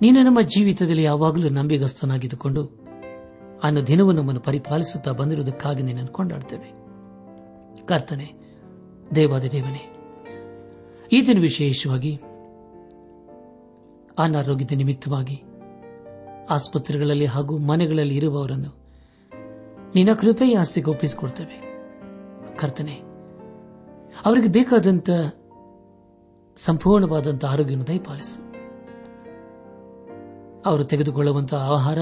ನೀನು ನಮ್ಮ ಜೀವಿತದಲ್ಲಿ ಯಾವಾಗಲೂ ನಂಬಿಗಸ್ತನಾಗಿದ್ದುಕೊಂಡು ಅನ್ನ ದಿನವೂ ನಮ್ಮನ್ನು ಪರಿಪಾಲಿಸುತ್ತಾ ಬಂದಿರುವುದಕ್ಕಾಗಿ ನಿನ್ನನ್ನು ಕೊಂಡಾಡುತ್ತೇವೆ ಕರ್ತನೆ, ದೇವಾದ ದೇವನೇ, ಈ ದಿನ ವಿಶೇಷವಾಗಿ ಅನಾರೋಗ್ಯದ ನಿಮಿತ್ತವಾಗಿ ಆಸ್ಪತ್ರೆಗಳಲ್ಲಿ ಹಾಗೂ ಮನೆಗಳಲ್ಲಿ ಇರುವವರನ್ನು ನಿನ್ನ ಕೃಪೆಯ ಆಸ್ತಿಗೆ ಒಪ್ಪಿಸಿಕೊಡ್ತೇವೆ. ಕರ್ತನೆ, ಅವರಿಗೆ ಬೇಕಾದಂತ ಸಂಪೂರ್ಣವಾದಂತಹ ಆರೋಗ್ಯವನ್ನು ದಯಪಾಲಿಸು. ಅವರು ತೆಗೆದುಕೊಳ್ಳುವಂತಹ ಆಹಾರ,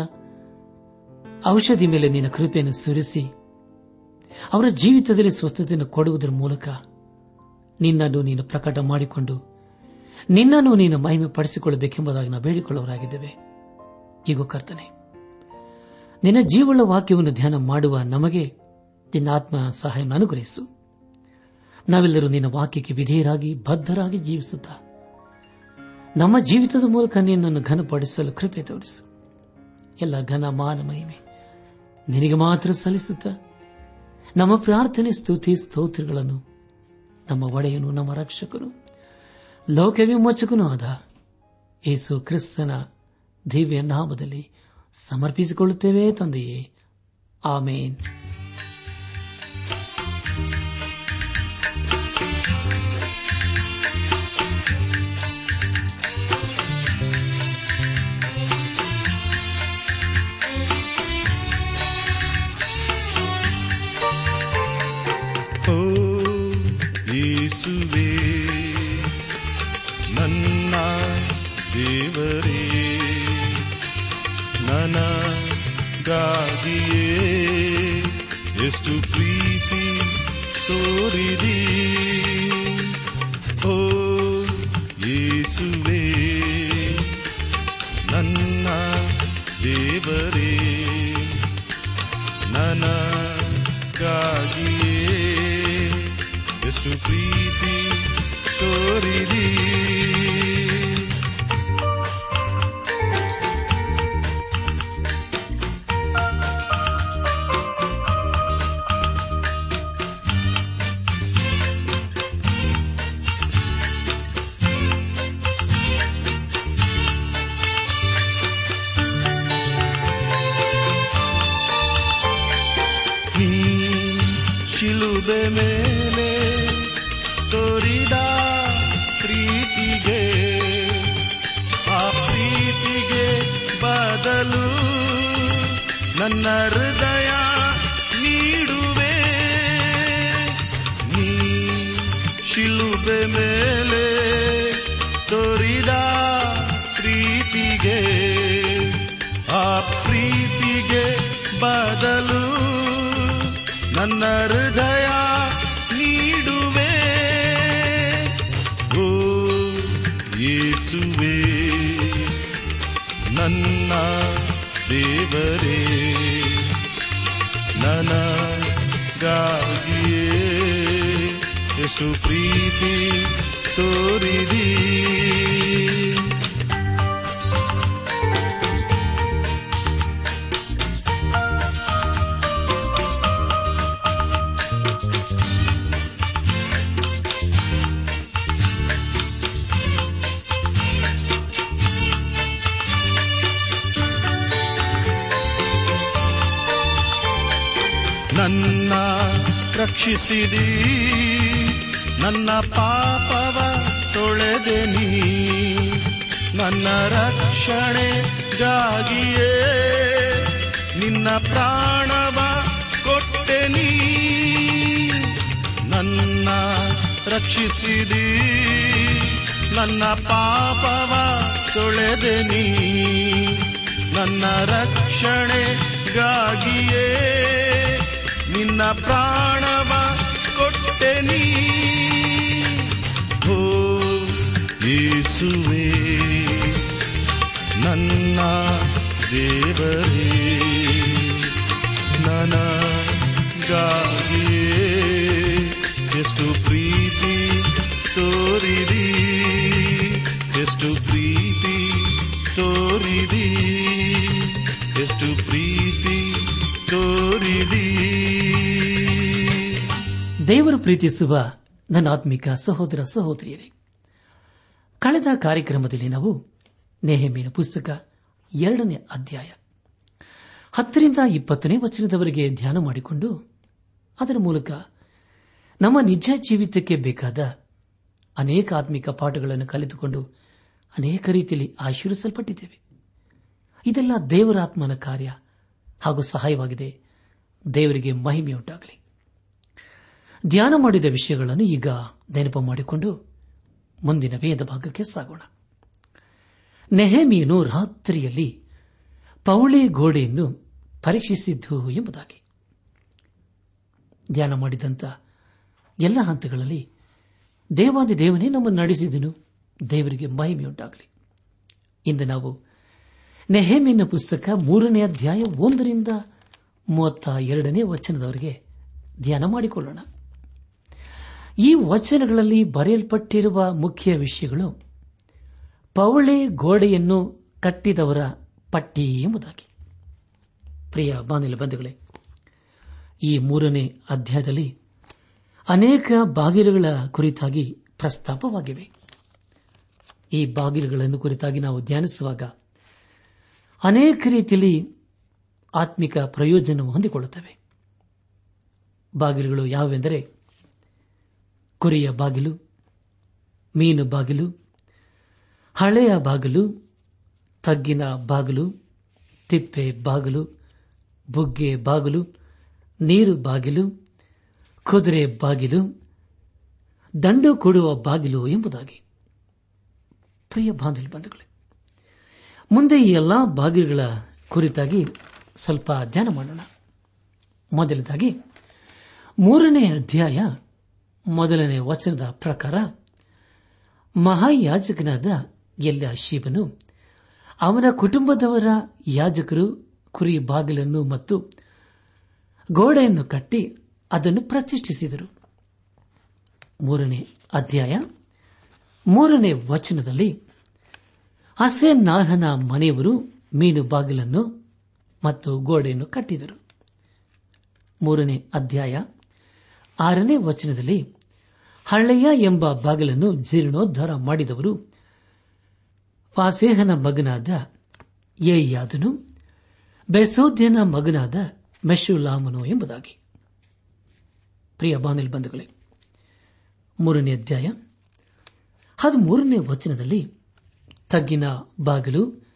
ಔಷಧಿ ಮೇಲೆ ನಿನ್ನ ಕೃಪೆಯನ್ನು ಸುರಿಸಿ, ಅವರ ಜೀವಿತದಲ್ಲಿ ಸ್ವಸ್ಥತೆಯನ್ನು ಕೊಡುವುದರ ಮೂಲಕ ನಿನ್ನನ್ನು ನೀನು ಪ್ರಕಟ ಮಾಡಿಕೊಂಡು, ನಿನ್ನನ್ನು ನೀನು ಮಹಿಮೆ ಪಡಿಸಿಕೊಳ್ಳಬೇಕೆಂಬುದಾಗಿ ನಾವು ಬೇಡಿಕೊಳ್ಳುವರಾಗಿದ್ದೇವೆ ಈಗ ಕರ್ತನೆ, ನಿನ್ನ ಜೀವಳ ವಾಕ್ಯವನ್ನು ಧ್ಯಾನ ಮಾಡುವ ನಮಗೆ ನಿನ್ನ ಆತ್ಮ ಸಹಾಯವನ್ನು ಅನುಗ್ರಹಿಸು. ನಾವೆಲ್ಲರೂ ನಿನ್ನ ವಾಕ್ಯಕ್ಕೆ ವಿಧೇಯರಾಗಿ, ಬದ್ಧರಾಗಿ ಜೀವಿಸುತ್ತಾ ನಮ್ಮ ಜೀವಿತದ ಮೂಲಕ ನಿನ್ನನ್ನು ಘನಪಡಿಸಲು ಕೃಪೆ ತೋರಿಸು. ಎಲ್ಲ ಘನ ಮಾನ ಮಹಿಮೆ ನಿನಗೆ ಮಾತ್ರ ಸಲ್ಲಿಸುತ್ತ. ನಮ್ಮ ಪ್ರಾರ್ಥನೆ, ಸ್ತುತಿ, ಸ್ತೋತ್ರಗಳನ್ನು ನಮ್ಮ ಒಡೆಯನು, ನಮ್ಮ ರಕ್ಷಕನು, ಲೋಕ ವಿಮೋಚಕನೂ ಆದ ಯೇಸು ಕ್ರಿಸ್ತನ ದಿವ್ಯ ನಾಮದಲ್ಲಿ ಸಮರ್ಪಿಸಿಕೊಳ್ಳುತ್ತೇವೆ ತಂದೆಯೇ. ಆಮೇನ್. ನನಗಾಗಿಯೇ ಎಷ್ಟು ಪ್ರೀತಿ ತೋರಿದಿ? ಓ ಯೇಸುವೇ ನನ್ನ ದೇವರೇ ನನಗಾಗಿಯೇ ಎಷ್ಟು ಪ್ರೀತಿ ತೋರಿದಿ? ಬದಲು ನನ್ನ ಹೃದಯ ನೀಡುವೆ. ನೀ ಶಿಲುಬೆ ಮೇಲೆ ತೋರಿದ ಪ್ರೀತಿಗೆ, ಆ ಪ್ರೀತಿಗೆ ಬದಲು ನನ್ನ ಹೃದಯ ನೀಡುವೆ. ಓ ಯೇಸುವೆ. ದೇವರೇ ನನಗಾಗಿಯೇ ಎಷ್ಟು ಪ್ರೀತಿ ತೋರಿದಿ ರಕ್ಷಿಸಿದಿ. ನನ್ನ ಪಾಪವ ತೊಳೆದೆ ನೀ. ನನ್ನ ರಕ್ಷಣೆಗಾಗಿಯೇ ನಿನ್ನ ಪ್ರಾಣವ ಕೊಟ್ಟೆ ನೀ. ನನ್ನ ರಕ್ಷಿಸಿದಿ. ನನ್ನ ಪಾಪವ ತೊಳೆದೆ ನೀ. ನನ್ನ ರಕ್ಷಣೆಗಾಗಿಯೇ ನಿನ್ನ ಪ್ರಾಣವ ಕೊಟ್ಟೆ ನೀ. ಓ ಯೇಸುವೇ ನನ್ನ ದೇವರೇ ನನಗಾಗಿಯೇ ಪ್ರೀತಿಸುವ ಆತ್ಮಿಕ ಸಹೋದರ ಸಹೋದರಿಯರೇ, ಕಳೆದ ಕಾರ್ಯಕ್ರಮದಲ್ಲಿ ನಾವು ನೆಹಮೀನ ಪುಸ್ತಕ ಎರಡನೇ ಅಧ್ಯಾಯ ಹತ್ತರಿಂದ ಇಪ್ಪತ್ತನೇ ವಚನದವರೆಗೆ ಧ್ಯಾನ ಮಾಡಿಕೊಂಡು ಅದರ ಮೂಲಕ ನಮ್ಮ ನಿಜ ಜೀವಿತಕ್ಕೆ ಬೇಕಾದ ಅನೇಕ ಆತ್ಮಿಕ ಪಾಠಗಳನ್ನು ಕಲಿತುಕೊಂಡು ಅನೇಕ ರೀತಿಯಲ್ಲಿ ಆಶೀರ್ವಿಸಲ್ಪಟ್ಟಿದ್ದೇವೆ. ಇದೆಲ್ಲ ದೇವರಾತ್ಮನ ಕಾರ್ಯ ಹಾಗೂ ಸಹಾಯವಾಗಿದೆ. ದೇವರಿಗೆ ಮಹಿಮೆಯುಂಟಾಗಲಿ. ಧ್ಯಾನ ಮಾಡಿದ ವಿಷಯಗಳನ್ನು ಈಗ ನೆನಪು ಮಾಡಿಕೊಂಡು ಮುಂದಿನ ವೇದ ಭಾಗಕ್ಕೆ ಸಾಗೋಣ. ನೆಹಮಿಯನು ರಾತ್ರಿಯಲ್ಲಿ ಪೌಳಿ ಗೋಡೆಯನ್ನು ಪರೀಕ್ಷಿಸಿದ್ದು ಎಂಬುದಾಗಿ. ಧ್ಯಾನ ಮಾಡಿದಂತ ಎಲ್ಲ ಹಂತಗಳಲ್ಲಿ ದೇವಾದಿ ದೇವನೇ ನಮ್ಮನ್ನು ನಡೆಸಿದನು, ದೇವರಿಗೆ ಮಹಿಮೆಯುಂಟಾಗಲಿ. ಇಂದು ನಾವು ನೆಹೇಮಿನ ಪುಸ್ತಕ ಮೂರನೇ ಅಧ್ಯಾಯ ಒಂದರಿಂದ ಮೂವತ್ತ ಎರಡನೇ ವಚನದವರೆಗೆ ಧ್ಯಾನ ಮಾಡಿಕೊಳ್ಳೋಣ. ಈ ವಚನಗಳಲ್ಲಿ ಬರೆಯಲ್ಪಟ್ಟಿರುವ ಮುಖ್ಯ ವಿಷಯಗಳು ಪವಳೆ ಗೋಡೆಯನ್ನು ಕಟ್ಟಿದವರ ಪಟ್ಟಿ ಎಂಬುದಾಗಿ. ಪ್ರಿಯ ಬಾನಿಲ ಬಂಧುಗಳೇ, ಈ ಮೂರನೇ ಅಧ್ಯಾಯದಲ್ಲಿ ಅನೇಕ ಬಾಗಿಲುಗಳ ಕುರಿತಾಗಿ ಪ್ರಸ್ತಾಪವಾಗಿವೆ. ಈ ಬಾಗಿಲುಗಳನ್ನು ಕುರಿತಾಗಿ ನಾವು ಧ್ಯಾನಿಸುವಾಗ ಅನೇಕ ರೀತಿಯಲ್ಲಿ ಆತ್ಮಿಕ ಪ್ರಯೋಜನ ಹೊಂದಿಕೊಳ್ಳುತ್ತವೆ. ಬಾಗಿಲುಗಳು ಯಾವುವೆಂದರೆ ಕುರಿಯ ಬಾಗಿಲು, ಮೀನು ಬಾಗಿಲು, ಹಳೆಯ ಬಾಗಿಲು, ತಗ್ಗಿನ ಬಾಗಿಲು, ತಿಪ್ಪೆ ಬಾಗಿಲು, ಬುಗ್ಗೆ ಬಾಗಿಲು, ನೀರು ಬಾಗಿಲು, ಕುದುರೆ ಬಾಗಿಲು, ದಂಡು ಕೊಡುವ ಬಾಗಿಲು ಎಂಬುದಾಗಿ. ಪ್ರಿಯ ಬಾಂಧವ್ಯ ಬಂಧುಗಳೇ, ಮುಂದೆ ಈ ಎಲ್ಲಾ ಬಾಗಿಲುಗಳ ಕುರಿತಾಗಿ ಸ್ವಲ್ಪ ಧ್ಯಾನ ಮಾಡೋಣ. ಮೊದಲದಾಗಿ ಮೂರನೇ ಅಧ್ಯಾಯ ಮೊದಲನೇ ವಚನದ ಪ್ರಕಾರ ಮಹಾಯಾಜಕನಾದ ಎಲ್ಲ ಶಿವನು ಅವನ ಕುಟುಂಬದವರ ಯಾಜಕರು ಕುರಿ ಬಾಗಿಲನ್ನು ಮತ್ತು ಗೋಡೆಯನ್ನು ಕಟ್ಟಿ ಅದನ್ನು ಪ್ರತಿಷ್ಠಿಸಿದರು. ಮೂರನೇ ಅಧ್ಯಾಯ ಮೂರನೇ ವಚನದಲ್ಲಿ ಹಸೆನಾಹನ ಮನೆಯವರು ಮೀನು ಬಾಗಿಲನ್ನು ಮತ್ತು ಗೋಡೆಯನ್ನು ಕಟ್ಟಿದರು. ಮೂರನೇ ಅಧ್ಯಾಯ ಆರನೇ ವಚನದಲ್ಲಿ ಹಳ್ಳೆಯ ಎಂಬ ಬಾಗಿಲನ್ನು ಜೀರ್ಣೋದ್ಧಾರ ಮಾಡಿದವರು ಫಾಸೇಹನ ಮಗನಾದ ಏಯಾದನು ಬೆಸೋದ್ಯನ ಮಗನಾದ ಮೆಶುಲಾಮನು ಎಂಬುದಾಗಿ. ಪ್ರಿಯ ಬಂಧುಗಳೇ, ಮೂರನೇ ಅಧ್ಯಾಯ ಹದಿಮೂರನೇ ವಚನದಲ್ಲಿ ತಗ್ಗಿನ ಬಾಗಿಲು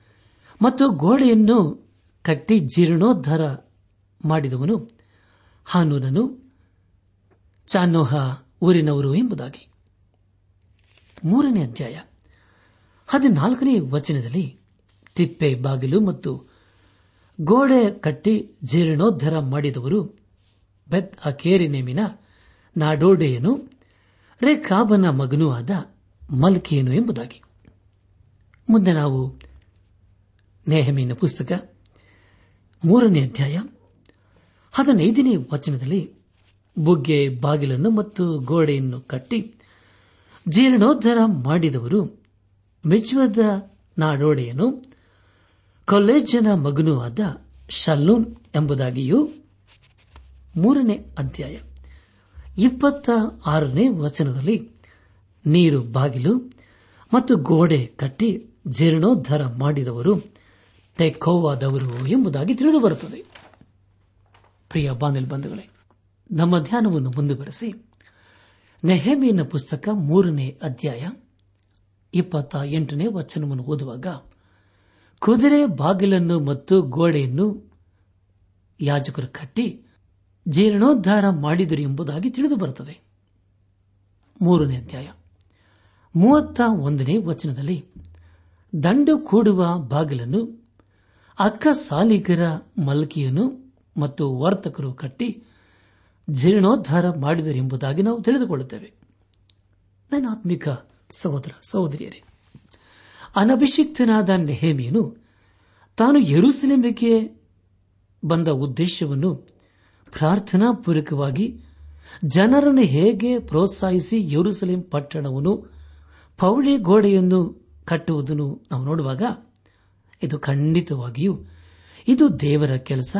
ಮತ್ತು ಗೋಡೆಯನ್ನು ಕಟ್ಟಿ ಜೀರ್ಣೋದ್ಧಾರ ಮಾಡಿದವನು ಹಾನೂನನು, ಚಾನೋಹ ಊರಿನವರು ಎಂಬುದಾಗಿ. ಮೂರನೇ ಅಧ್ಯಾಯ. ಹದಿನಾಲ್ಕನೇ ವಚನದಲ್ಲಿ ತಿಪ್ಪೆ ಬಾಗಿಲು ಮತ್ತು ಗೋಡೆ ಕಟ್ಟಿ ಜೀರ್ಣೋದ್ಧಾರ ಮಾಡಿದವರು ಬೆತ್ ಅಕೇರಿನೆಮಿನ ನಾಡೋಡೆಯನು ರೇಖಾಬನ ಮಗನೂ ಆದ ಮಲ್ಕಿಯನು ಎಂಬುದಾಗಿ. ಮುಂದೆ ನಾವು ನೇಹಮಿನ ಪುಸ್ತಕ, ಮೂರನೇ ಅಧ್ಯಾಯ, ಹದಿನೈದನೇ ವಚನದಲ್ಲಿ ಬುಗ್ಗೆ ಬಾಗಿಲನ್ನು ಮತ್ತು ಗೋಡೆಯನ್ನು ಕಟ್ಟಿ ಜೀರ್ಣೋದ್ಧಾರ ಮಾಡಿದವರು ಮಿಜ್ವದ ನಾಡೋಡೆಯನು ಕೊಲ್ಲೇಜನ ಮಗನೂ ಆದ ಶಲ್ಲೂಮ್ ಎಂಬುದಾಗಿಯೂ ಮೂರನೇ ಅಧ್ಯಾಯ ಇಪ್ಪತ್ತ ಆರನೇ ವಚನದಲ್ಲಿ ನೀರು ಬಾಗಿಲು ಮತ್ತು ಗೋಡೆ ಕಟ್ಟಿ ಜೀರ್ಣೋದ್ಧಾರ ಮಾಡಿದವರು ತೆಕ್ಕೋವಾದವರು ಎಂಬುದಾಗಿ ತಿಳಿದುಬರುತ್ತದೆ ಪ್ರಿಯ ಬಾನಿಲ್ ಬಂಧುಗಳೇ ನಮ್ಮ ಧ್ಯಾನವನ್ನು ಮುಂದುವರೆಸಿ. ನೆಹಮಿಯನ ಪುಸ್ತಕ ಮೂರನೇ ಅಧ್ಯಾಯ ಇಪ್ಪತ್ತ ಎಂಟನೇ ವಚನವನ್ನು ಓದುವಾಗ, ಕುದುರೆ ಬಾಗಿಲನ್ನು ಮತ್ತು ಗೋಡೆಯನ್ನು ಯಾಜಕರು ಕಟ್ಟಿ ಜೀರ್ಣೋದ್ಧಾರ ಮಾಡಿದರು ಎಂಬುದಾಗಿ ತಿಳಿದು ಬರುತ್ತದೆ. ಮೂರನೇ ಅಧ್ಯಾಯ. ಮೂವತ್ತ ಒಂದನೇ ವಚನದಲ್ಲಿ, ದಂಡು ಕೂಡುವ ಬಾಗಿಲನ್ನು ಅಕ್ಕ ಸಾಲಿಗರ ಮಲ್ಕಿಯನ್ನು ಮತ್ತು ವರ್ತಕರು ಕಟ್ಟಿ ಜೀರ್ಣೋದ್ಧಾರ ಮಾಡಿದರೆಂಬುದಾಗಿ ನಾವು ತಿಳಿದುಕೊಳ್ಳುತ್ತೇವೆ. ನನ್ನ ಆತ್ಮಿಕ ಸಹೋದರ, ಸಹೋದರಿಯರೇ, ಅನಭಿಷಿಕ್ತನಾದ ನೆಹಮಿಯನು ತಾನು ಯರುಸಲೇಮಿಗೆ ಬಂದ ಉದ್ದೇಶವನ್ನು ಪ್ರಾರ್ಥನಾಪೂರ್ವಕವಾಗಿ ಜನರನ್ನು ಹೇಗೆ ಪ್ರೋತ್ಸಾಹಿಸಿ ಯರುಸಲೇಂ ಪಟ್ಟಣವನ್ನು ಪೌಳಿ ಗೋಡೆಯನ್ನು ಕಟ್ಟುವುದನ್ನು ನಾವು ನೋಡುವಾಗ ಇದು ಖಂಡಿತವಾಗಿಯೂ ಇದು ದೇವರ ಕೆಲಸ,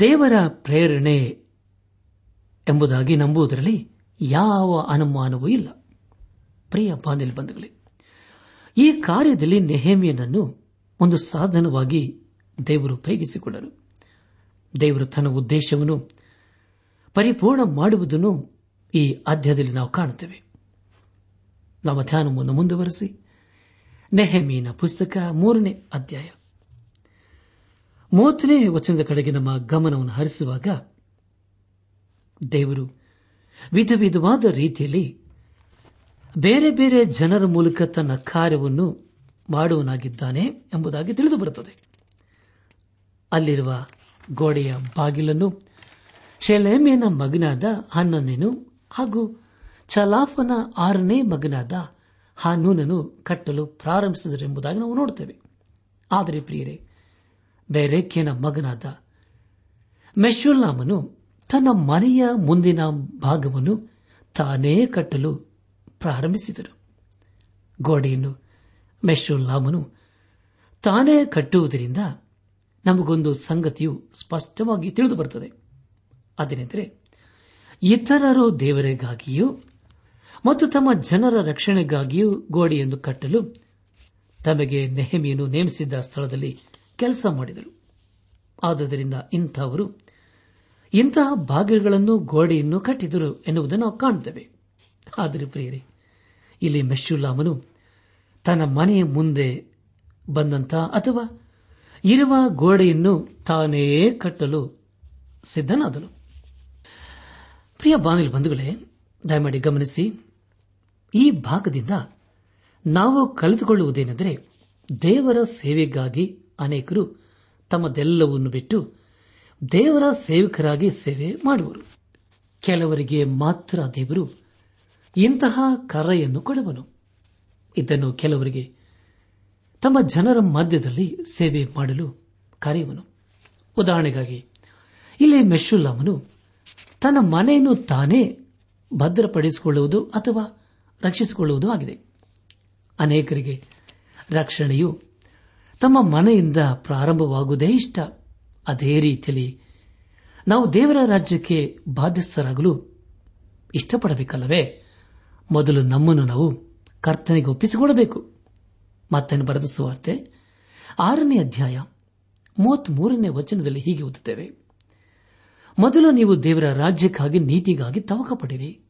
ದೇವರ ಪ್ರೇರಣೆ ಎಂಬುದಾಗಿ ನಂಬುವುದರಲ್ಲಿ ಯಾವ ಅನುಮಾನವೂ ಇಲ್ಲ. ಪ್ರಿಯ ಬಾಂಧವೇ ಈ ಕಾರ್ಯದಲ್ಲಿ ನೆಹೇಮಿಯನನ್ನು ಒಂದು ಸಾಧನವಾಗಿ ದೇವರು ಉಪಯೋಗಿಸಿಕೊಂಡನು. ದೇವರು ತನ್ನ ಉದ್ದೇಶವನ್ನು ಪರಿಪೂರ್ಣ ಮಾಡುವುದನ್ನು ಈ ಅಧ್ಯಾಯದಲ್ಲಿ ನಾವು ಕಾಣುತ್ತೇವೆ. ನಮ್ಮ ಧ್ಯಾನವನ್ನು ಮುಂದುವರೆಸಿ ನೆಹಮೀನ ಪುಸ್ತಕ ಮೂರನೇ ಅಧ್ಯಾಯ. ಮೂವತ್ತನೇ ವಚನದ ಕಡೆಗೆ ನಮ್ಮ ಗಮನವನ್ನು ಹರಿಸುವಾಗ ದೇವರು. ವಿಧ ವಿಧವಾದ ರೀತಿಯಲ್ಲಿ ಬೇರೆ ಬೇರೆ ಜನರ ಮೂಲಕ ತನ್ನ ಕಾರ್ಯವನ್ನು ಮಾಡುವನಾಗಿದ್ದಾನೆ ಎಂಬುದಾಗಿ ತಿಳಿದು ಬರುತ್ತದೆ. ಅಲ್ಲಿರುವ ಗೋಡೆಯ ಬಾಗಿಲನ್ನು ಶೆಲೆಮೇನ ಮಗನಾದ ಹನ್ನನೇನು ಹಾಗೂ ಚಲಾಫನ ಆರನೇ ಮಗನಾದ ಹಾನೂನನು ಕಟ್ಟಲು ಪ್ರಾರಂಭಿಸಿದರೆಂಬುದಾಗಿ ನಾವು ನೋಡುತ್ತೇವೆ. ಆದರೆ ಪ್ರಿಯರೇ ಬೇರೇಖ್ಯನ ಮಗನಾದ ಮೆಶುಲ್ಲಾಮನು ತನ್ನ ಮನೆಯ ಮುಂದಿನ ಭಾಗವನ್ನು ತಾನೇ ಕಟ್ಟಲು ಪ್ರಾರಂಭಿಸಿದರು. ಗೋಡೆಯನ್ನು ಮೆಶುಲ್ಲಾಮನು ತಾನೇ ಕಟ್ಟುವುದರಿಂದ ನಮಗೊಂದು ಸಂಗತಿಯು ಸ್ಪಷ್ಟವಾಗಿ ತಿಳಿದು ಬರುತ್ತದೆ. ಅದೇನೆಂದರೆ, ಇತರರು ದೇವರಿಗಾಗಿಯೂ ಮತ್ತು ತಮ್ಮ ಜನರ ರಕ್ಷಣೆಗಾಗಿಯೂ ಗೋಡೆಯನ್ನು ಕಟ್ಟಲು ತಮಗೆ ನೆಹಮಿಯನ್ನು ನೇಮಿಸಿದ್ದ ಸ್ಥಳದಲ್ಲಿ ಕೆಲಸ ಮಾಡಿದರು. ಆದುದರಿಂದ ಇಂಥವರು ಇಂತಹ ಬಾಗಿಲುಗಳನ್ನು, ಗೋಡೆಯನ್ನು ಕಟ್ಟಿದರು ಎನ್ನುವುದನ್ನು ನಾವು ಕಾಣುತ್ತೇವೆ. ಆದರೆ ಪ್ರಿಯರೇ, ಇಲ್ಲಿ ಮೆಶುಲ್ಲಾಮನು ತನ್ನ ಮನೆಯ ಮುಂದೆ ಬಂದಂತ ಅಥವಾ ಇರುವ ಗೋಡೆಯನ್ನು ತಾನೇ ಕಟ್ಟಲು ಸಿದ್ದನಾದನು ಪ್ರಿಯ ಬಾನಿಲ್ ಬಂಧುಗಳೇ, ದಯಮಾಡಿ ಗಮನಿಸಿ, ಈ ಭಾಗದಿಂದ ನಾವು ಕಲಿತುಕೊಳ್ಳುವುದೇನೆಂದರೆ ದೇವರ ಸೇವೆಗಾಗಿ ಅನೇಕರು ತಮ್ಮದೆಲ್ಲವನ್ನು ಬಿಟ್ಟು ದೇವರ ಸೇವಕರಾಗಿ ಸೇವೆ ಮಾಡುವರು. ಕೆಲವರಿಗೆ ಮಾತ್ರ ದೇವರು ಇಂತಹ ಕರೆಯನ್ನು ಕೊಡುವನು. ಇದನ್ನು ಕೆಲವರಿಗೆ ತಮ್ಮ ಜನರ ಮಧ್ಯದಲ್ಲಿ ಸೇವೆ ಮಾಡಲು ಕರೆಯುವನು. ಉದಾಹರಣೆಗಾಗಿ, ಇಲ್ಲಿ ಮೆಶುಲ್ಲಾಮನು ತನ್ನ ಮನೆಯನ್ನು ತಾನೇ ಭದ್ರಪಡಿಸಿಕೊಳ್ಳುವುದು ಅಥವಾ ರಕ್ಷಿಸಿಕೊಳ್ಳುವುದು ಆಗಿದೆ. ಅನೇಕರಿಗೆ ರಕ್ಷಣೆಯು ತಮ್ಮ ಮನೆಯಿಂದ ಪ್ರಾರಂಭವಾಗುವುದೇ ಇಷ್ಟ. ಅದೇ ರೀತಿಯಲ್ಲಿ ನಾವು ದೇವರ ರಾಜ್ಯಕ್ಕೆ ಬಾಧ್ಯಸ್ಥರಾಗಲು ಇಷ್ಟಪಡಬೇಕಲ್ಲವೇ? ಮೊದಲು ನಮ್ಮನ್ನು ನಾವು ಕರ್ತನೆಗೆ ಒಪ್ಪಿಸಿಕೊಳ್ಳಬೇಕು. ಮತ್ತೇನು ಬರೆದ ಸುವಾರ್ತೆ, ಆರನೇ ಅಧ್ಯಾಯ, ಮೂವತ್ಮೂರನೇ ವಚನದಲ್ಲಿ ಹೀಗೆ ಓದುತ್ತೇವೆ. ಮೊದಲು ನೀವು ದೇವರ ರಾಜ್ಯಕ್ಕಾಗಿ ನೀತಿಗಾಗಿ ತವಕ ಪಡಿರಿ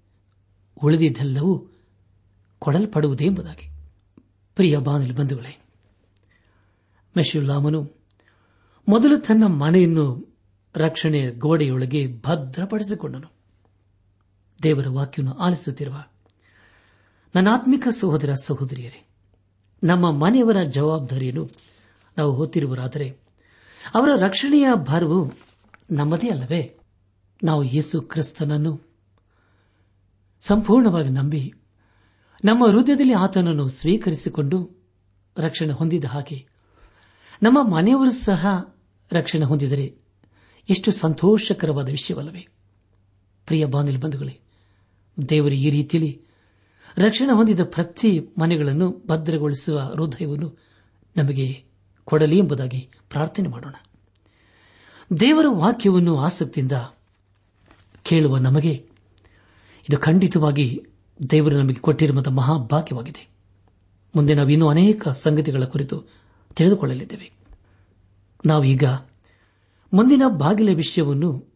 ಉಳಿದಿದ್ದೆಲ್ಲವೂ ಕೊಡಲ್ಪಡುವುದೇ ಎಂಬುದಾಗಿ. ಪ್ರಿಯ ಬಾನಿಲ್ ಬಂಧುಗಳೇ ಮೆಶುಲ್ಲಾಮನು ಮೊದಲು ತನ್ನ ಮನೆಯನ್ನು ರಕ್ಷಣೆ ಗೋಡೆಯೊಳಗೆ ಭದ್ರಪಡಿಸಿಕೊಂಡನು. ದೇವರ ವಾಕ್ಯವನ್ನು ಆಲಿಸುತ್ತಿರುವ ನನ್ನಾತ್ಮಿಕ ಸಹೋದರ ಸಹೋದರಿಯರೇ, ನಮ್ಮ ಮನೆಯವರ ಜವಾಬ್ದಾರಿಯನ್ನು ನಾವು ಹೊತ್ತಿರುವರಾದರೆ, ಅವರ ರಕ್ಷಣೆಯ ಭಾರವು ನಮ್ಮದೇ ಅಲ್ಲವೇ? ನಾವು ಯೇಸು ಕ್ರಿಸ್ತನನ್ನು ಸಂಪೂರ್ಣವಾಗಿ ನಂಬಿ, ನಮ್ಮ ಹೃದಯದಲ್ಲಿ ಆತನನ್ನು ಸ್ವೀಕರಿಸಿಕೊಂಡು ರಕ್ಷಣೆ ಹೊಂದಿದ ಹಾಗೆ, ನಮ್ಮ ಮನೆಯವರು ಸಹ ರಕ್ಷಣೆ ಹೊಂದಿದರೆ ಎಷ್ಟು ಸಂತೋಷಕರವಾದ ವಿಷಯವಲ್ಲವೇ. ಪ್ರಿಯ ಬಾನಿಲ್ ಬಂಧುಗಳೇ, ದೇವರು ಈ ರೀತಿಯಲ್ಲಿ ರಕ್ಷಣೆ ಹೊಂದಿದ ಪ್ರತಿ ಮನೆಗಳನ್ನು ಭದ್ರಗೊಳಿಸುವ ಹೃದಯವನ್ನು ನಮಗೆ ಕೊಡಲಿ ಎಂಬುದಾಗಿ ಪ್ರಾರ್ಥನೆ ಮಾಡೋಣ. ದೇವರ ವಾಕ್ಯವನ್ನು ಆಸಕ್ತಿಯಿಂದ ಕೇಳುವ ನಮಗೆ ಇದು ಖಂಡಿತವಾಗಿ ದೇವರು ನಮಗೆ ಕೊಟ್ಟಿರುವಂತಹ ಮಹಾಭಾಗ್ಯವಾಗಿದೆ. ಮುಂದೆ ನಾವು ಇನ್ನೂ ಅನೇಕ ಸಂಗತಿಗಳ ಕುರಿತು ತಿಳಿದುಕೊಳ್ಳಲಿದ್ದೇವೆ. ನಾವೀಗ ಮುಂದಿನ ಬಾಗಿಲ ವಿಷಯವನ್ನು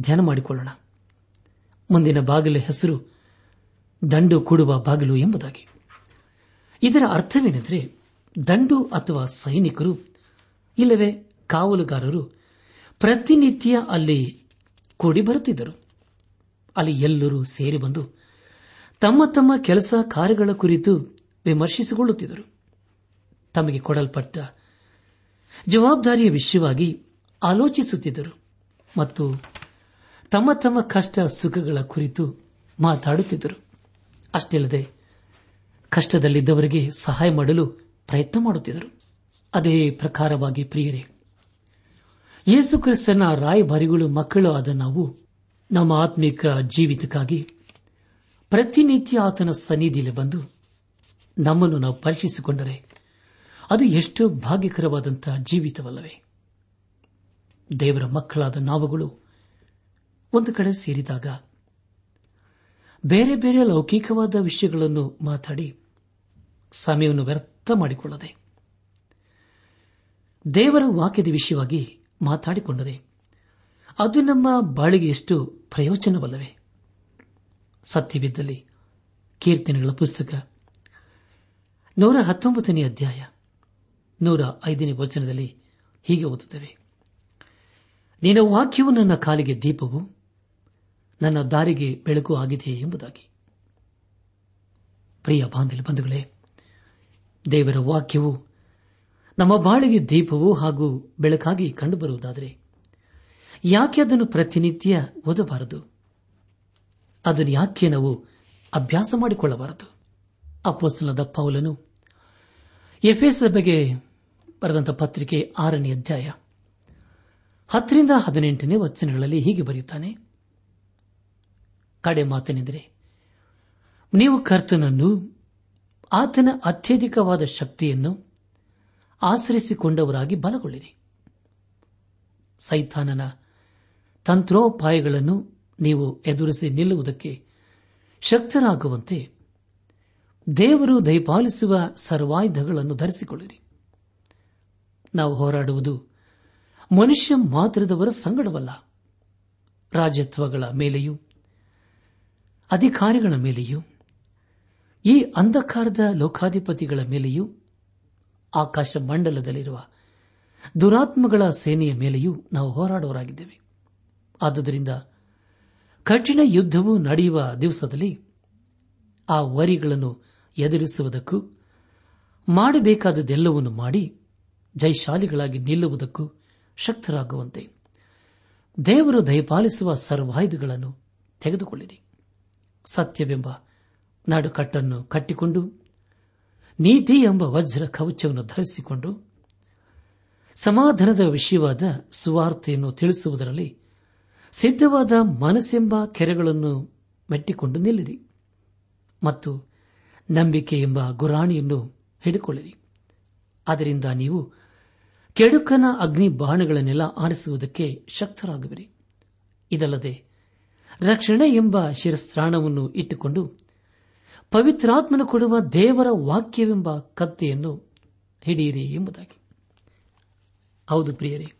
ಧ್ಯಾನ ಮಾಡಿಕೊಳ್ಳೋಣ. ಮುಂದಿನ ಬಾಗಿಲ ಹೆಸರು ದಂಡು ಕೂಡುವ ಬಾಗಿಲು ಎಂಬುದಾಗಿ. ಇದರ ಅರ್ಥವೇನೆಂದರೆ ದಂಡು ಅಥವಾ ಸೈನಿಕರು, ಇಲ್ಲವೇ ಕಾವಲುಗಾರರು, ಪ್ರತಿನಿತ್ಯ ಅಲ್ಲಿ ಕೂಡಿ ಬರುತ್ತಿದ್ದರು. ಅಲ್ಲಿ ಎಲ್ಲರೂ ಸೇರಿ ಬಂದು ತಮ್ಮ ತಮ್ಮ ಕೆಲಸ ಕಾರ್ಯಗಳ ಕುರಿತು ವಿಮರ್ಶಿಸಿಕೊಳ್ಳುತ್ತಿದ್ದರು. ತಮಗೆ ಕೊಡಲ್ಪಟ್ಟ ಜವಾಬ್ದಾರಿಯ ವಿಷಯವಾಗಿ ಆಲೋಚಿಸುತ್ತಿದ್ದರು ಮತ್ತು ತಮ್ಮ ತಮ್ಮ ಕಷ್ಟ ಸುಖಗಳ ಕುರಿತು ಮಾತಾಡುತ್ತಿದ್ದರು. ಅಷ್ಟಿಲ್ಲದೆ ಕಷ್ಟದಲ್ಲಿದ್ದವರಿಗೆ ಸಹಾಯ ಮಾಡಲು ಪ್ರಯತ್ನ ಮಾಡುತ್ತಿದ್ದರು. ಅದೇ ಪ್ರಕಾರವಾಗಿ ಪ್ರಿಯರೇ, ಯೇಸು ಕ್ರಿಸ್ತನ ರಾಯಭಾರಿಗಳು ಮಕ್ಕಳು ಆದ ನಾವು ನಮ್ಮ ಆತ್ಮಿಕ ಜೀವಿತಕ್ಕಾಗಿ ಪ್ರತಿನಿತ್ಯ ಆತನ ಸನ್ನಿಧಿಯಲ್ಲಿ ಬಂದು ನಮ್ಮನ್ನು ನಾವು ಪರೀಕ್ಷಿಸಿಕೊಂಡರೆ ಅದು ಎಷ್ಟು ಭಾಗ್ಯಕರವಾದಂತಹ ಜೀವಿತವಲ್ಲವೇ. ದೇವರ ಮಕ್ಕಳಾದ ನಾವುಗಳು ಒಂದು ಕಡೆ ಸೇರಿದಾಗ ಬೇರೆ ಬೇರೆ ಲೌಕಿಕವಾದ ವಿಷಯಗಳನ್ನು ಮಾತಾಡಿ ಸಮಯವನ್ನು ವ್ಯರ್ಥ ಮಾಡಿಕೊಳ್ಳದೆ ದೇವರ ವಾಕ್ಯದ ವಿಷಯವಾಗಿ ಮಾತಾಡಿಕೊಂಡರೆ ಅದು ನಮ್ಮ ಬಾಳಿಗೆ ಎಷ್ಟು ಪ್ರಯೋಜನವಲ್ಲವೇ. ಸತ್ಯವಿದ್ದಲ್ಲಿ ಕೀರ್ತನೆಗಳ ಪುಸ್ತಕ ನೂರ ಹತ್ತೊಂಬತ್ತನೇ ಅಧ್ಯಾಯ. ನೂರ ಐದನೇ ವಚನದಲ್ಲಿ ಹೀಗೆ ಓದುತ್ತವೆ. ನಿನ್ನ ವಾಕ್ಯವು ನನ್ನ ಕಾಲಿಗೆ ದೀಪವು, ನನ್ನ ದಾರಿಗೆ ಬೆಳಕು ಆಗಿದೆ ಎಂಬುದಾಗಿ. ಪ್ರಿಯ ಬಾಂಧವ್ಯ ಬಂಧುಗಳೇ, ದೇವರ ವಾಕ್ಯವು ನಮ್ಮ ಬಾಳಿಗೆ ದೀಪವು ಹಾಗೂ ಬೆಳಕಾಗಿ ಕಂಡುಬರುವುದಾದರೆ ಯಾಕೆ ಅದನ್ನು ಪ್ರತಿನಿತ್ಯ ಓದಬಾರದು? ಅದನ್ನು ಯಾಕೆ ನಾವು ಅಭ್ಯಾಸ ಮಾಡಿಕೊಳ್ಳಬಾರದು? ಅಪ್ಪೋಸಲದ ಪೌಲನು ಎಫ್ಎಸ್ ಬಗ್ಗೆ ಬರೆದಂತ ಪತ್ರಿಕೆ ಆರನೇ ಅಧ್ಯಾಯ. ಹತ್ತರಿಂದ ಹದಿನೆಂಟನೇ ವಚನಗಳಲ್ಲಿ ಹೀಗೆ ಬರೆಯುತ್ತಾನೆ. ಕಡೆ ಮಾತನೆಂದರೆ, ನೀವು ಕರ್ತನನ್ನು, ಆತನ ಅತ್ಯಧಿಕವಾದ ಶಕ್ತಿಯನ್ನು ಆಶ್ರಯಿಸಿಕೊಂಡವರಾಗಿ ಬಲಗೊಳ್ಳಿರಿ. ಸೈತಾನನ ತಂತ್ರೋಪಾಯಗಳನ್ನು ನೀವು ಎದುರಿಸಿ ನಿಲ್ಲುವುದಕ್ಕೆ ಶಕ್ತರಾಗುವಂತೆ ದೇವರು ದಯಪಾಲಿಸುವ ಸರ್ವಾಯುಧಗಳನ್ನು ಧರಿಸಿಕೊಳ್ಳಿರಿ. ನಾವು ಹೋರಾಡುವುದು ಮನುಷ್ಯ ಮಾತ್ರದವರ ಸಂಗಡವಲ್ಲ. ರಾಜತ್ವಗಳ ಮೇಲೆಯೂ, ಅಧಿಕಾರಿಗಳ ಮೇಲೆಯೂ, ಈ ಅಂಧಕಾರದ ಲೋಕಾಧಿಪತಿಗಳ ಮೇಲೆಯೂ, ಆಕಾಶ ಮಂಡಲದಲ್ಲಿರುವ ದುರಾತ್ಮಗಳ ಸೇನೆಯ ಮೇಲೆಯೂ ನಾವು ಹೋರಾಡುವರಾಗಿದ್ದೇವೆ ಆದುದರಿಂದ ಕಠಿಣ ಯುದ್ದವು ನಡೆಯುವ ದಿವಸದಲ್ಲಿ ಆ ವರಿಗಳನ್ನು ಎದುರಿಸುವುದಕ್ಕೂ ಮಾಡಬೇಕಾದದೆಲ್ಲವನ್ನು ಮಾಡಿ ಜೈಶಾಲಿಗಳಾಗಿ ನಿಲ್ಲುವುದಕ್ಕೂ ಶಕ್ತರಾಗುವಂತೆ. ದೇವರು ದಯಪಾಲಿಸುವ ಸರ್ವಾಯುಧಗಳನ್ನು ತೆಗೆದುಕೊಳ್ಳಿರಿ. ಸತ್ಯವೆಂಬ ನಾಡುಕಟ್ಟನ್ನು ಕಟ್ಟಿಕೊಂಡು, ನೀತಿ ಎಂಬ ವಜ್ರ ಕವಚವನ್ನು ಧರಿಸಿಕೊಂಡು, ಸಮಾಧಾನದ ವಿಷಯವಾದ ಸುವಾರ್ತೆಯನ್ನು ತಿಳಿಸುವುದರಲ್ಲಿ ಸಿದ್ಧವಾದ ಮನಸ್ಸೆಂಬ ಕೆರೆಗಳನ್ನು ಮೆಟ್ಟಿಕೊಂಡು ನಿಲ್ಲಿರಿ ಮತ್ತು ನಂಬಿಕೆ ಎಂಬ ಗುರಾಣಿಯನ್ನು ಹಿಡಿಕೊಳ್ಳಿರಿ. ಅದರಿಂದ ನೀವು ಕೆಡುಕನ ಅಗ್ನಿ ಬಾಣಗಳನ್ನೆಲ್ಲ ಆರಿಸುವುದಕ್ಕೆ ಶಕ್ತರಾಗುವಿರಿ. ಇದಲ್ಲದೆ ರಕ್ಷಣೆ ಎಂಬ ಶಿರಸ್ತ್ರಾಣವನ್ನು ಇಟ್ಟುಕೊಂಡು ಪವಿತ್ರಾತ್ಮನು ಕೊಡುವ ದೇವರ ವಾಕ್ಯವೆಂಬ ಕತ್ತೆಯನ್ನು ಹಿಡಿಯಿರಿ ಎಂಬುದಾಗಿ. ಹೌದು ಪ್ರಿಯರೇ,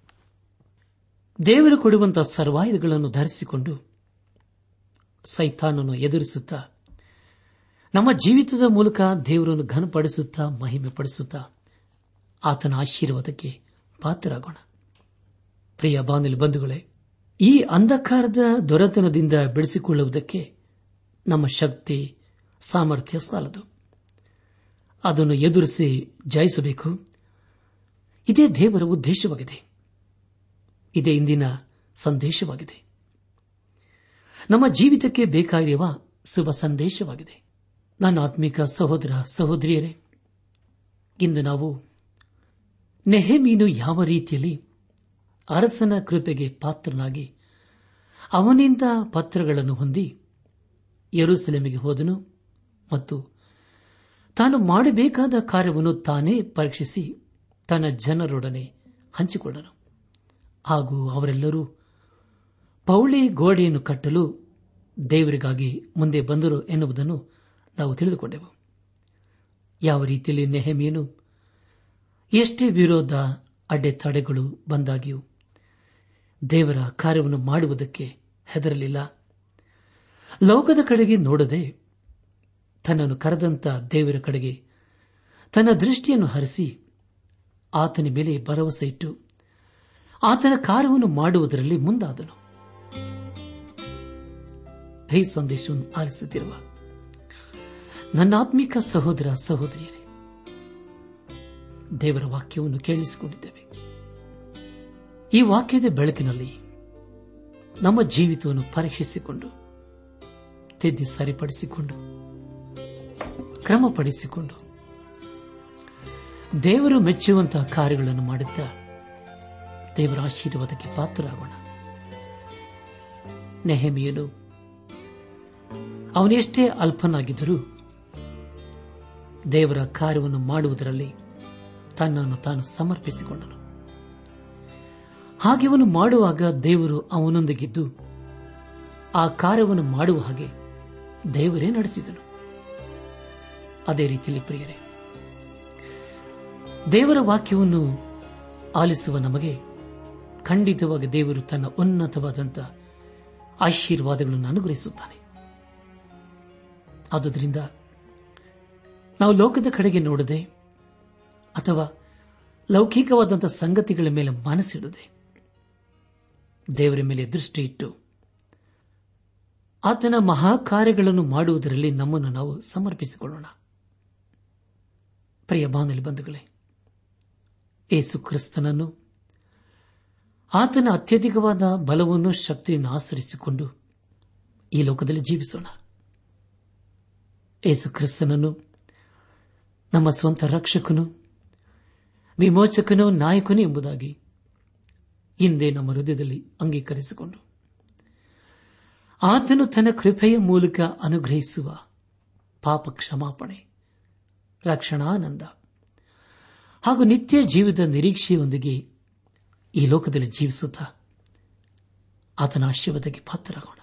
ದೇವರು ಕೊಡುವಂತಹ ಸರ್ವಾಯುಧಗಳನ್ನು ಧರಿಸಿಕೊಂಡು ಸೈತಾನನ್ನು ಎದುರಿಸುತ್ತಾ, ನಮ್ಮ ಜೀವಿತದ ಮೂಲಕ ದೇವರನ್ನು ಘನಪಡಿಸುತ್ತಾ ಮಹಿಮೆ ಪಡಿಸುತ್ತಾ ಆತನ ಆಶೀರ್ವಾದಕ್ಕೆ ಪಾತ್ರರಾಗೋಣ. ಪ್ರಿಯ ಬಾನಿಲ್ ಬಂಧುಗಳೇ, ಈ ಅಂಧಕಾರದ ದೊರೆತನದಿಂದ ಬೆಳೆಸಿಕೊಳ್ಳುವುದಕ್ಕೆ ನಮ್ಮ ಶಕ್ತಿ, ಸಾಮರ್ಥ್ಯ ಸಾಲದು. ಅದನ್ನು ಎದುರಿಸಿ ಜಯಿಸಬೇಕು. ಇದೇ ದೇವರ ಉದ್ದೇಶವಾಗಿದೆ. ಇದೇ ಇಂದಿನ ಸಂದೇಶವಾಗಿದೆ. ನಮ್ಮ ಜೀವಿತಕ್ಕೆ ಬೇಕಾಗಿರುವ ಶುಭ ಸಂದೇಶವಾಗಿದೆ. ನನ್ನ ಆತ್ಮಿಕ ಸಹೋದರ ಸಹೋದರಿಯರೇ, ಇಂದು ನಾವು ನೆಹಮೀನು ಯಾವ ರೀತಿಯಲ್ಲಿ ಅರಸನ ಕೃಪೆಗೆ ಪಾತ್ರನಾಗಿ ಅವನಿಂದ ಪತ್ರಗಳನ್ನು ಹೊಂದಿ ಯರುಸೆಲೆಮಿಗೆ ಹೋದನು ಮತ್ತು ತಾನು ಮಾಡಬೇಕಾದ ಕಾರ್ಯವನ್ನು ತಾನೇ ಪರೀಕ್ಷಿಸಿ ತನ್ನ ಜನರೊಡನೆ ಹಂಚಿಕೊಂಡನು. ಹಾಗೂ ಅವರೆಲ್ಲರೂ ಪೌಳಿ ಗೋಡೆಯನ್ನು ಕಟ್ಟಲು ದೇವರಿಗಾಗಿ ಮುಂದೆ ಬಂದರು ಎನ್ನುವುದನ್ನು ನಾವು ತಿಳಿದುಕೊಂಡೆವು. ಯಾವ ರೀತಿಯಲ್ಲಿ ನೆಹಮಿಯನು ಎಷ್ಟೇ ವಿರೋಧ ಅಡೆತಡೆಗಳು ಬಂದಾಗಿಯೂ ದೇವರ ಕಾರ್ಯವನ್ನು ಮಾಡುವುದಕ್ಕೆ ಹೆದರಲಿಲ್ಲ. ಲೋಕದ ಕಡೆಗೆ ನೋಡದೆ ತನ್ನನ್ನು ಕರೆದಂತ ದೇವರ ಕಡೆಗೆ ತನ್ನ ದೃಷ್ಟಿಯನ್ನು ಹರಿಸಿ ಆತನ ಮೇಲೆ ಭರವಸೆ ಇಟ್ಟು ಆತನ ಕಾರ್ಯವನ್ನು ಮಾಡುವುದರಲ್ಲಿ ಮುಂದಾದನು. ಸಂದೇಶವನ್ನು ಆಲಿಸುತ್ತಿರುವ ನನ್ನಾತ್ಮಿಕ ಸಹೋದರ ಸಹೋದರಿಯರೇ ದೇವರ ವಾಕ್ಯವನ್ನು ಕೇಳಿಸಿಕೊಂಡಿದ್ದೇವೆ. ಈ ವಾಕ್ಯದ ಬೆಳಕಿನಲ್ಲಿ ನಮ್ಮ ಜೀವಿತವನ್ನು ಪರೀಕ್ಷಿಸಿಕೊಂಡು, ತಿದ್ದಿ ಸರಿಪಡಿಸಿಕೊಂಡು, ಕ್ರಮಪಡಿಸಿಕೊಂಡು, ದೇವರು ಮೆಚ್ಚುವಂತಹ ಕಾರ್ಯಗಳನ್ನು ಮಾಡುತ್ತಾ ದೇವರ ಆಶೀರ್ವಾದಕ್ಕೆ ಪಾತ್ರರಾಗೋಣ. ನೆಹಮಿಯನು ಅವನೆಷ್ಟೇ ಅಲ್ಪನಾಗಿದ್ದರೂ ದೇವರ ಕಾರ್ಯವನ್ನು ಮಾಡುವುದರಲ್ಲಿ ತನ್ನನ್ನು ತಾನು ಸಮರ್ಪಿಸಿಕೊಂಡನು. ಹಾಗೆ ಅವನು ಮಾಡುವಾಗ ದೇವರು ಅವನೊಂದಿಗಿದ್ದು, ಆ ಕಾರ್ಯವನ್ನು ಮಾಡುವ ಹಾಗೆ ದೇವರೇ ನಡೆಸಿದನು. ಅದೇ ರೀತಿಯಲ್ಲಿ ಪ್ರಿಯರೇ, ದೇವರ ವಾಕ್ಯವನ್ನು ಆಲಿಸುವ ನಮಗೆ ಖಂಡಿತವಾಗಿ ದೇವರು ತನ್ನ ಉನ್ನತವಾದಂತಹ ಆಶೀರ್ವಾದಗಳನ್ನು ಅನುಗ್ರಹಿಸುತ್ತಾನೆ. ಆದುದರಿಂದ ನಾವು ಲೋಕದ ಕಡೆಗೆ ನೋಡದೆ ಅಥವಾ ಲೌಕಿಕವಾದಂತಹ ಸಂಗತಿಗಳ ಮೇಲೆ ಮನಸ್ಸಿಡದೆ ದೇವರ ಮೇಲೆ ದೃಷ್ಟಿ ಇಟ್ಟು ಆತನ ಮಹಾಕಾರ್ಯಗಳನ್ನು ಮಾಡುವುದರಲ್ಲಿ ನಮ್ಮನ್ನು ನಾವು ಸಮರ್ಪಿಸಿಕೊಳ್ಳೋಣ. ಪ್ರಿಯ ಬಾನಲಿ ಬಂಧುಗಳೇ, ಏಸು ಕ್ರಿಸ್ತನನ್ನು, ಆತನ ಅತ್ಯಧಿಕವಾದ ಬಲವನ್ನು, ಶಕ್ತಿಯನ್ನು ಆಚರಿಸಿಕೊಂಡು ಈ ಲೋಕದಲ್ಲಿ ಜೀವಿಸೋಣ. ಏಸು ಕ್ರಿಸ್ತನನ್ನು, ನಮ್ಮ ಸ್ವಂತ ರಕ್ಷಕನು ವಿಮೋಚಕನೋ ನಾಯಕನು ಎಂಬುದಾಗಿ ಹಿಂದೆ ನಮ್ಮ ಹೃದಯದಲ್ಲಿ ಅಂಗೀಕರಿಸಿಕೊಂಡು ಆತನು ತನ್ನ ಕೃಪೆಯ ಮೂಲಕ ಅನುಗ್ರಹಿಸುವ ಪಾಪ ಕ್ಷಮಾಪಣೆ ರಕ್ಷಣಾನಂದ ಹಾಗೂ ನಿತ್ಯ ಜೀವಿತ ನಿರೀಕ್ಷೆಯೊಂದಿಗೆ ಈ ಲೋಕದಲ್ಲಿ ಜೀವಿಸುತ್ತಾ ಆತನ ಆಶೀರ್ವಾದಕ್ಕೆ ಪಾತ್ರರಾಗೋಣ.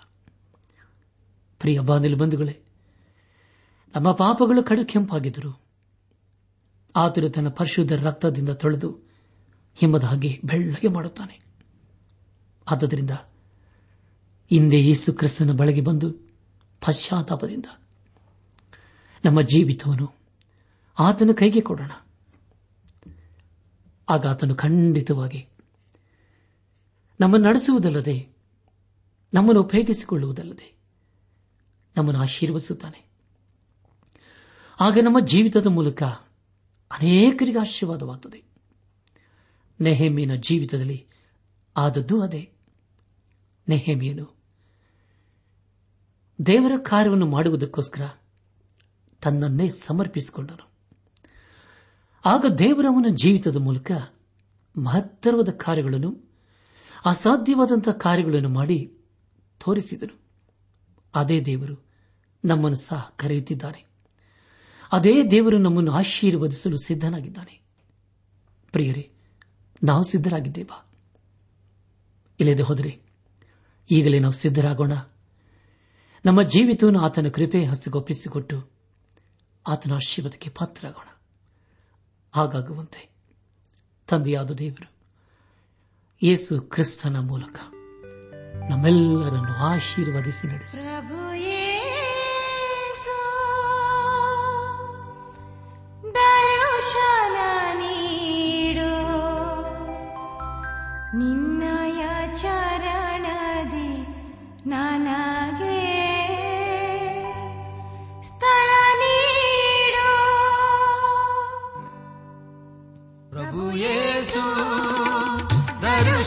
ಪ್ರಿಯ ಬಾಂಧಲು ಬಂಧುಗಳೇ, ನಮ್ಮ ಪಾಪಗಳು ಕಡು ಕೆಂಪಾಗಿದ್ದರು ಆತನು ತನ್ನ ಪರಿಶುದ್ಧ ರಕ್ತದಿಂದ ತೊಳೆದು ಹಿಮದ ಹಾಗೆ ಬೆಳ್ಳಗೆ ಮಾಡುತ್ತಾನೆ. ಆದ್ದರಿಂದ ಹಿಂದೆ ಯೇಸು ಕ್ರಿಸ್ತನ ಬಳಗೆ ಬಂದು ಪಶ್ಚಾತ್ತಾಪದಿಂದ ನಮ್ಮ ಜೀವಿತವನ್ನು ಆತನ ಕೈಗೆ ಕೊಡೋಣ. ಆಗ ಆತನು ಖಂಡಿತವಾಗಿ ನಮ್ಮನ್ನು ನಡೆಸುವುದಲ್ಲದೆ ನಮ್ಮನ್ನು ಉಪಯೋಗಿಸಿಕೊಳ್ಳುವುದಲ್ಲದೆ ನಮ್ಮನ್ನು ಆಶೀರ್ವದಿಸುತ್ತಾನೆ. ಆಗ ನಮ್ಮ ಜೀವಿತದ ಮೂಲಕ ಅನೇಕರಿಗೆ ಆಶೀರ್ವಾದವಾಗುತ್ತದೆ ನೆಹೆಮಿಯನ ಜೀವಿತದಲ್ಲಿ ಆದದ್ದು ಅದೇ. ನೆಹೆಮಿಯನು ದೇವರ ಕಾರ್ಯವನ್ನು ಮಾಡುವುದಕ್ಕೋಸ್ಕರ ತನ್ನನ್ನೇ ಸಮರ್ಪಿಸಿಕೊಂಡನು. ಆಗ ದೇವರವನ ಜೀವಿತದ ಮೂಲಕ ಮಹತ್ತರವಾದ ಕಾರ್ಯಗಳನ್ನು, ಅಸಾಧ್ಯವಾದಂತಹ ಕಾರ್ಯಗಳನ್ನು ಮಾಡಿ ತೋರಿಸಿದನು. ಅದೇ ದೇವರು ನಮ್ಮನ್ನು ಸಹ ಕರೆಯುತ್ತಿದ್ದಾನೆ. ಅದೇ ದೇವರು ನಮ್ಮನ್ನು ಆಶೀರ್ವದಿಸಲು ಸಿದ್ಧನಾಗಿದ್ದಾನೆ. ಪ್ರಿಯರೇ, ನಾವು ಸಿದ್ಧರಾಗಿದ್ದೇವಾ? ಇಲ್ಲದೆ ಹೋದರೆ ಈಗಲೇ ನಾವು ಸಿದ್ಧರಾಗೋಣ. ನಮ್ಮ ಜೀವಿತವನ್ನು ಆತನ ಕೃಪೆ ಹಸ್ತಗೊಪ್ಪಿಸಿಕೊಟ್ಟು ಆತನ ಆಶೀರ್ವಾದಕ್ಕೆ ಪಾತ್ರರಾಗೋಣ. ಹಾಗಾಗುವಂತೆ ತಂದೆಯಾದ ದೇವರು, ಯೇಸು ಕ್ರಿಸ್ತನ ಮೂಲಕ ನಮ್ಮೆಲ್ಲರನ್ನು ಆಶೀರ್ವದಿಸಿ ನಡೆಸಿ.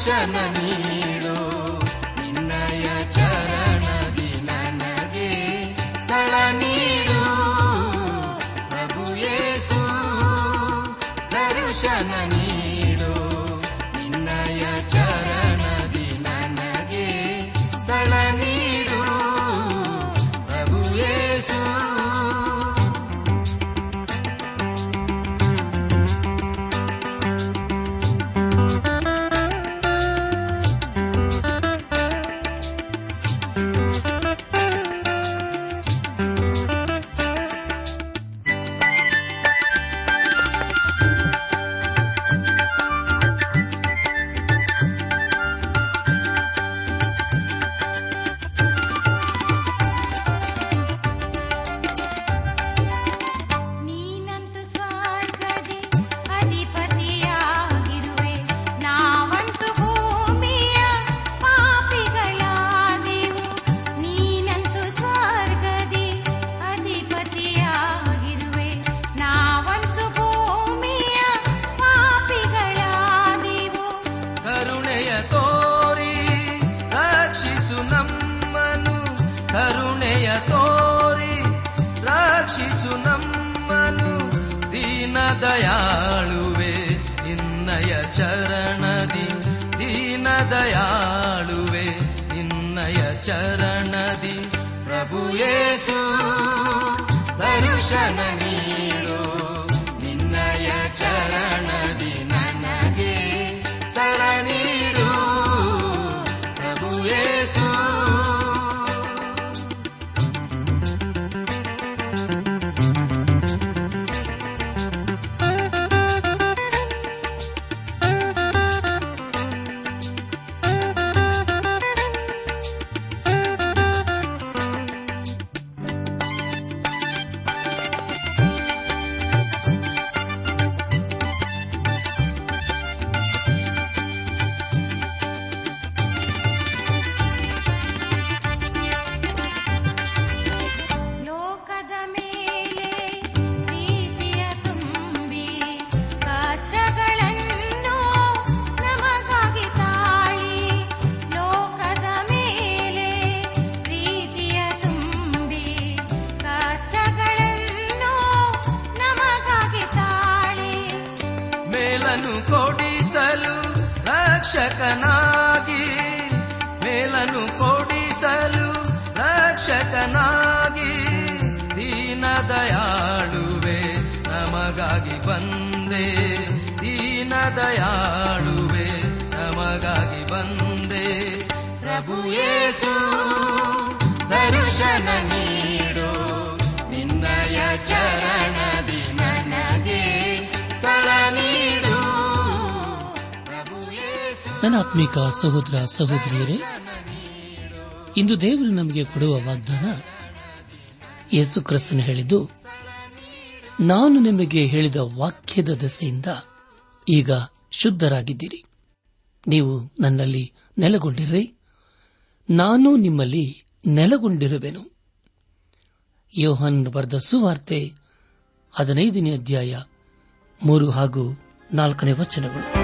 ದರ್ಶನ ನೀಡು ನಿನ್ನಯ ಚರಣದಿ ನನಗೆ ಸ್ಥಳ ನೀಡು ಪ್ರಭು ಯೇಸು ದರ್ಶನ ಚರಣದಿ ದೀನ ದಯಾಳುವೆ ನಿನ್ನಯ ಚರಣದಿ ಪ್ರಭು ಯೇಸು ದರ್ಶನ ನೀಡು ರಕ್ಷಕನಾಗಿ ಮೇಲನು ಕೊಡಿಸಲು ರಕ್ಷಕನಾಗಿ ದೀನ ದಯಾಳುವೆ ನಮಗಾಗಿ ಬಂದೆ ದೀನ ದಯಾಳುವೆ ನಮಗಾಗಿ ಬಂದೆ. ಪ್ರಭು ಯೇಸು ದರ್ಶನ ನೀಡು ನನ್ನ ಆತ್ಮಿಕ ಸಹೋದರ ಸಹೋದರಿಯರೇ, ಇಂದು ದೇವರು ನಮಗೆ ಕೊಡುವ ವಾಗ್ದಾನ ಯೇಸು ಕ್ರಿಸ್ತನು ಹೇಳಿದ್ದು, ನಾನು ನಿಮಗೆ ಹೇಳಿದ ವಾಕ್ಯದ ದೆಸೆಯಿಂದ ಈಗ ಶುದ್ಧರಾಗಿದ್ದೀರಿ. ನೀವು ನನ್ನಲ್ಲಿ ನೆಲೆಗೊಂಡಿರ್ರಿ, ನಾನು ನಿಮ್ಮಲ್ಲಿ ನೆಲೆಗೊಂಡಿರುವೆನು. ಯೋಹನ್ ಬರೆದ ಸುವಾರ್ತೆ ಹದಿನೈದನೇ ಅಧ್ಯಾಯ ಮೂರು ಹಾಗೂ ನಾಲ್ಕನೇ ವಚನಗಳು.